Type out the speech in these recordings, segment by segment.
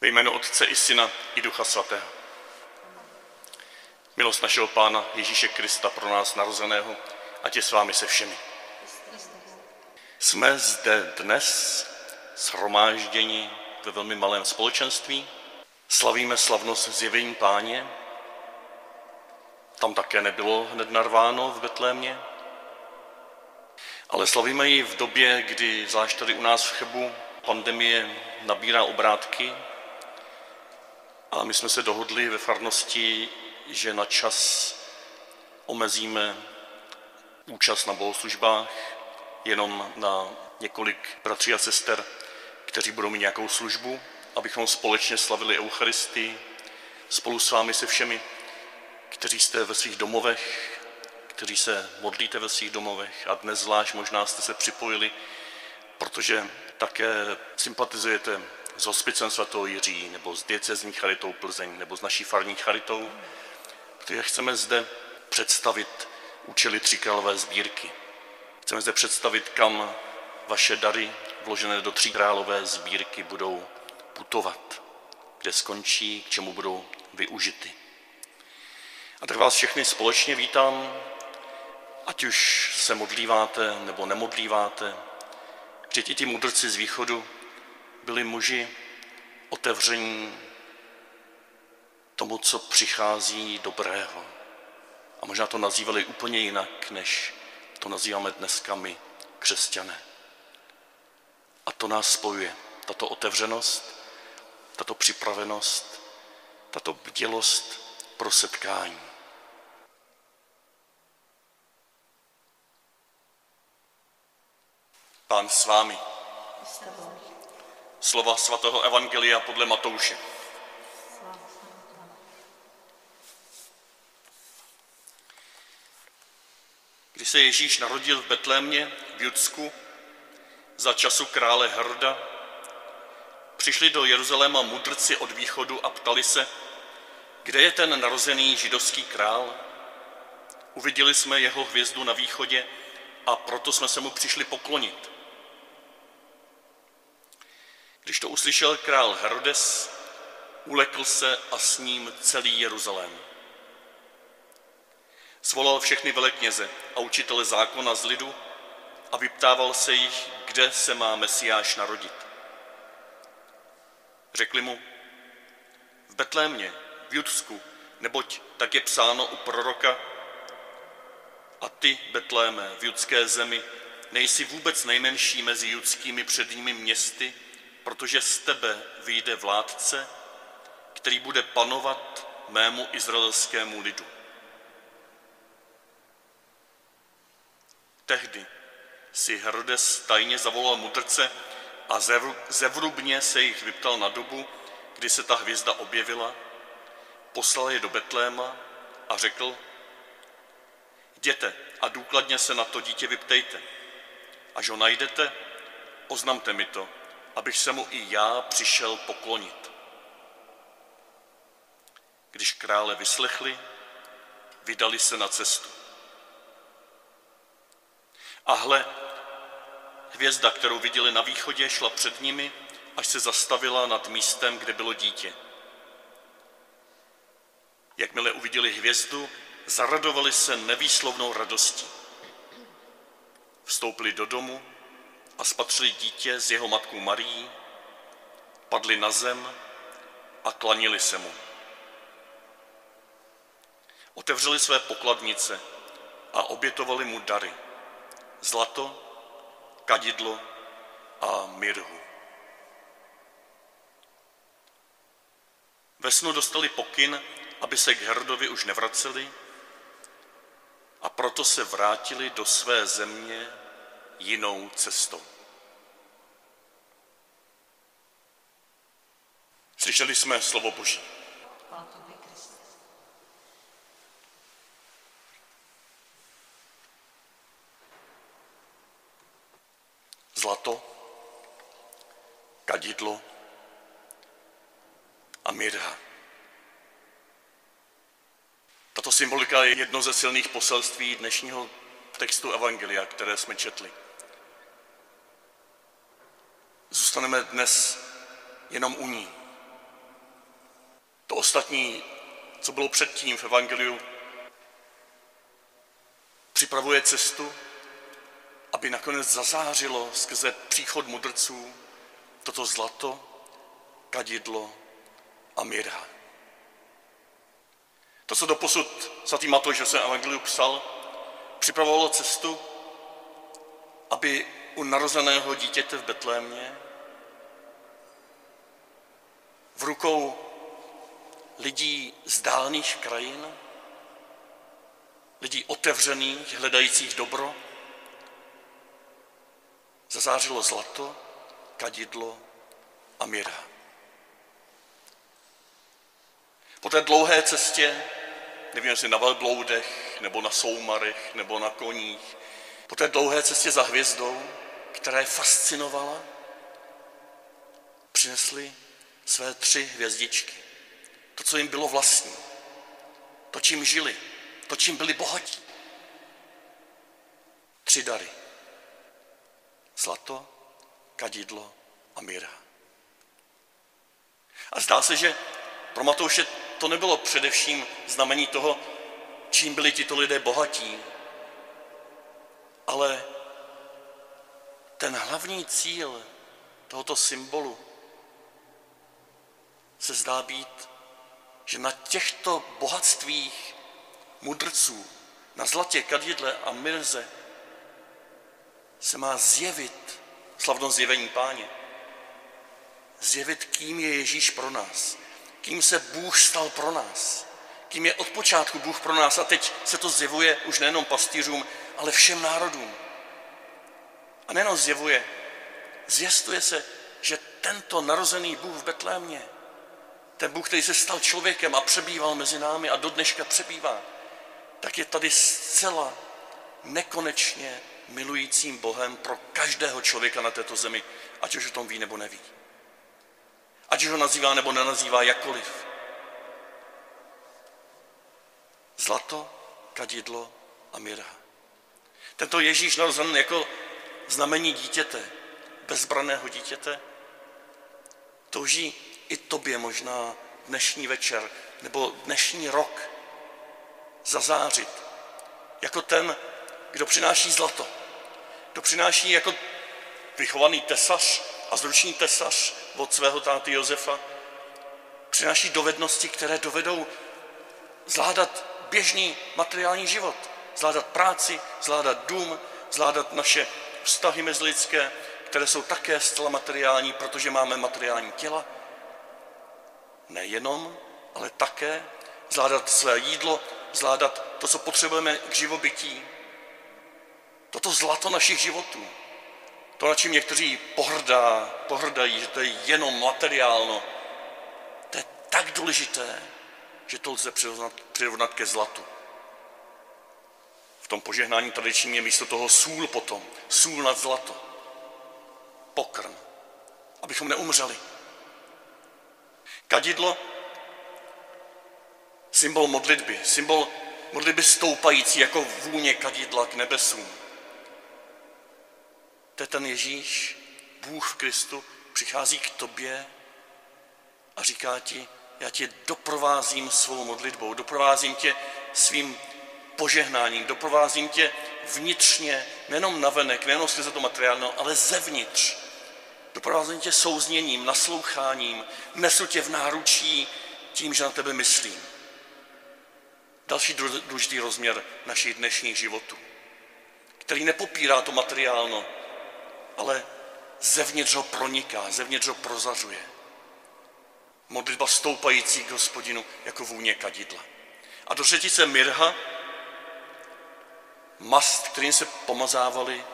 Ve jménu Otce i Syna i Ducha Svatého. Milost našeho Pána Ježíše Krista pro nás narozeného, ať je s vámi se všemi. Jsme zde dnes shromážděni ve velmi malém společenství. Slavíme slavnost zjevení páně. Tam také nebylo hned narváno v Betlémě. Ale slavíme ji v době, kdy, zvlášť tady u nás v Chebu, pandemie nabírá obrátky. A my jsme se dohodli ve farnosti, že na čas omezíme účast na bohoslužbách jenom na několik bratří a sester, kteří budou mít nějakou službu, abychom společně slavili Eucharistii spolu s vámi se všemi, kteří jste ve svých domovech, kteří se modlíte ve svých domovech a dnes zvlášť možná jste se připojili, protože také sympatizujete s hospicem svatého Jiří, nebo s diecezní charitou Plzeň, nebo s naší farní charitou, protože chceme zde představit účely Tříkrálové sbírky. Chceme zde představit, kam vaše dary vložené do Tříkrálové sbírky budou putovat, kde skončí, k čemu budou využity. A tak vás všechny společně vítám, ať už se modlíváte nebo nemodlíváte. I ti mudrci z východu byli muži otevření tomu, co přichází dobrého. A možná to nazývali úplně jinak, než to nazýváme dneska my, křesťané. A to nás spojuje, tato otevřenost, tato připravenost, tato bdělost pro setkání. Pán s vámi. Slova svatého Evangelia podle Matouše. Když se Ježíš narodil v Betlémě v Judsku za času krále Hrda, přišli do Jeruzaléma mudrci od východu a ptali se, kde je ten narozený židovský král? Uviděli jsme jeho hvězdu na východě a proto jsme se mu přišli poklonit. Když to uslyšel král Herodes, ulekl se a s ním celý Jeruzalém. Svolal všechny velekněze a učitele zákona z lidu a vyptával se jich, kde se má Mesiáš narodit. Řekli mu, v Betlémě, v Judsku, neboť tak je psáno u proroka, a ty, Betléme, v judské zemi, nejsi vůbec nejmenší mezi judskými předními městy, protože z tebe vyjde vládce, který bude panovat mému izraelskému lidu. Tehdy si Herodes tajně zavolal mudrce a zevrubně se jich vyptal na dobu, kdy se ta hvězda objevila, poslal je do Betléma a řekl, jděte a důkladně se na to dítě vyptejte. Až ho najdete, oznamte mi to, abych se mu i já přišel poklonit. Když krále vyslechli, vydali se na cestu. A hle, hvězda, kterou viděli na východě, šla před nimi, až se zastavila nad místem, kde bylo dítě. Jakmile uviděli hvězdu, zaradovali se nevýslovnou radostí. Vstoupili do domu a spatřili dítě s jeho matkou Marií, padli na zem a klanili se mu. Otevřeli své pokladnice a obětovali mu dary. Zlato, kadidlo a mirhu. Ve snu dostali pokyn, aby se k Herodovi už nevraceli a proto se vrátili do své země jinou cestou. Slyšeli jsme slovo Boží. Zlato, kadidlo a mirha. Tato symbolika je jedno ze silných poselství dnešního textu Evangelia, které jsme četli. Zůstaneme dnes jenom u ní. To ostatní, co bylo předtím v Evangeliu, připravuje cestu, aby nakonec zazářilo skrze příchod mudrců toto zlato, kadidlo a mirha. To, co doposud svatý Matouš ve svém evangeliu psal, připravovalo cestu, aby u narozeného dítěte v Betlémě v rukou lidí z dálných krajin, lidí otevřených, hledajících dobro, zazářilo zlato, kadidlo a míra. Po té dlouhé cestě, nevím, jestli na velbloudech, nebo na soumarech, nebo na koních, po té dlouhé cestě za hvězdou, která je fascinovala, přinesli své tři hvězdičky. To, co jim bylo vlastní. To, čím žili. To, čím byli bohatí. Tři dary. Zlato, kadidlo a míra. A zdá se, že pro Matouše to nebylo především znamení toho, čím byli tito lidé bohatí, ale ten hlavní cíl tohoto symbolu se zdá být, že na těchto bohatstvích mudrců, na zlatě, kadidle a mirze se má zjevit slavnost zjevení páně. Zjevit, kým je Ježíš pro nás, kým se Bůh stal pro nás, kým je od počátku Bůh pro nás a teď se to zjevuje už nejenom pastýřům, ale všem národům. A nejenom zjevuje, zjistuje se, že tento narozený Bůh v Betlémě, ten Bůh, který se stal člověkem a přebýval mezi námi a do dneška přebývá, tak je tady zcela nekonečně milujícím Bohem pro každého člověka na této zemi, ať už o tom ví nebo neví. Ať už ho nazývá nebo nenazývá jakkoliv. Zlato, kadidlo a mirha. Tento Ježíš narozen jako znamení dítěte, bezbraného dítěte, touží i tobě možná dnešní večer nebo dnešní rok zazářit jako ten, kdo přináší zlato, kdo přináší jako vychovaný tesař a zručný tesař od svého táty Josefa, přináší dovednosti, které dovedou zvládat běžný materiální život, zvládat práci, zvládat dům, zvládat naše vztahy mezilidské, které jsou také zcela materiální, protože máme materiální těla. Nejenom, ale také zvládat své jídlo, zvládat to, co potřebujeme k živobytí. Toto zlato našich životů. To, na čím někteří pohrdá, pohrdají, že to je jenom materiálno, to je tak důležité, že to lze přirovnat, přirovnat ke zlatu. Tom požehnání tradičním je místo toho sůl potom, sůl nad zlato, pokrm, abychom neumřeli. Kadidlo, symbol modlitby, symbol modlitby stoupající jako vůně kadidla k nebesům. To je ten Ježíš, Bůh v Kristu, přichází k tobě a říká ti, já tě doprovázím svou modlitbou, doprovázím tě svým požehnáním, doprovázím tě vnitřně, nejenom navenek, nejenom skrze to materiálno, ale zevnitř. Doprovázím tě souzněním, nasloucháním, nesu tě v náručí tím, že na tebe myslím. Další důležitý rozměr našich dnešních životů, který nepopírá to materiálno, ale zevnitř ho proniká, zevnitř ho prozařuje. Modlitba stoupající k hospodinu jako vůně kadidla. A do třetice mirha, mast, kterým se pomazávali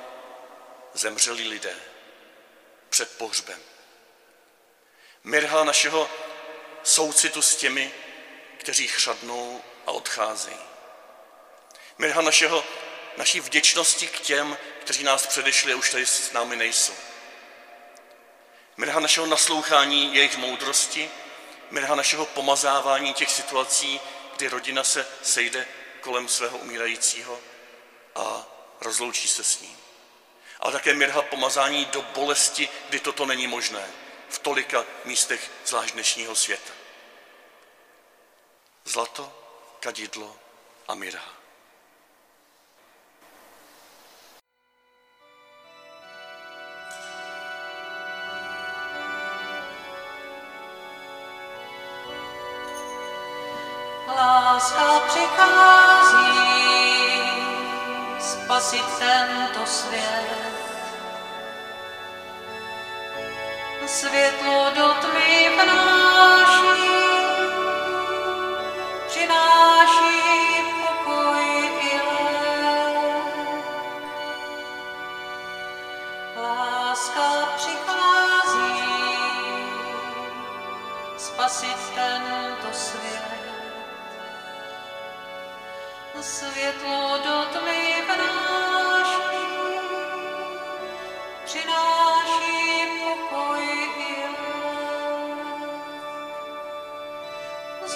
zemřelí lidé před pohřbem. Mirha našeho soucitu s těmi, kteří chřadnou a odcházejí. Mirha našeho, naší vděčnosti k těm, kteří nás předešli a už tady s námi nejsou. Mirha našeho naslouchání jejich moudrosti, mirha našeho pomazávání těch situací, kdy rodina se sejde kolem svého umírajícího a rozloučí se s ním. Ale také mirha pomazání do bolesti, kdy toto není možné v tolika místech zvlášť dnešního světa. zlato, kadidlo a mirha. Láska přichází spasit tento svět. Světlo do tmy vnáší,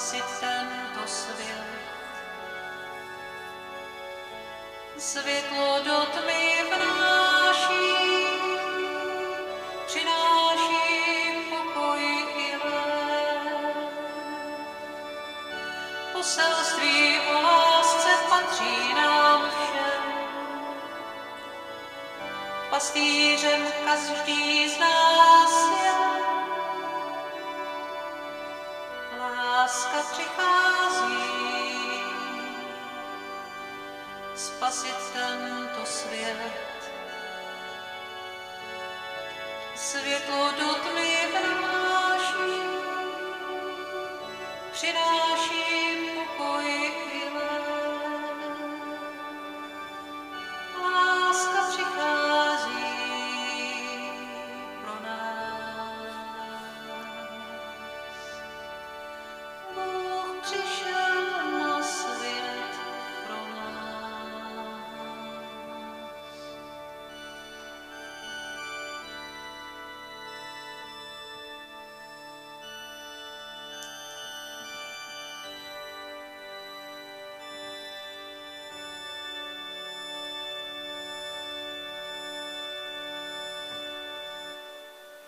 spasit tento svět. Světlo do tmy vnáší, přináší pokoj i lék. Poselství o lásce patří nám všem. Pastýřem každý z nás je. Láska přichází spasit tento svět. Světlo do tmy vnáší, přináší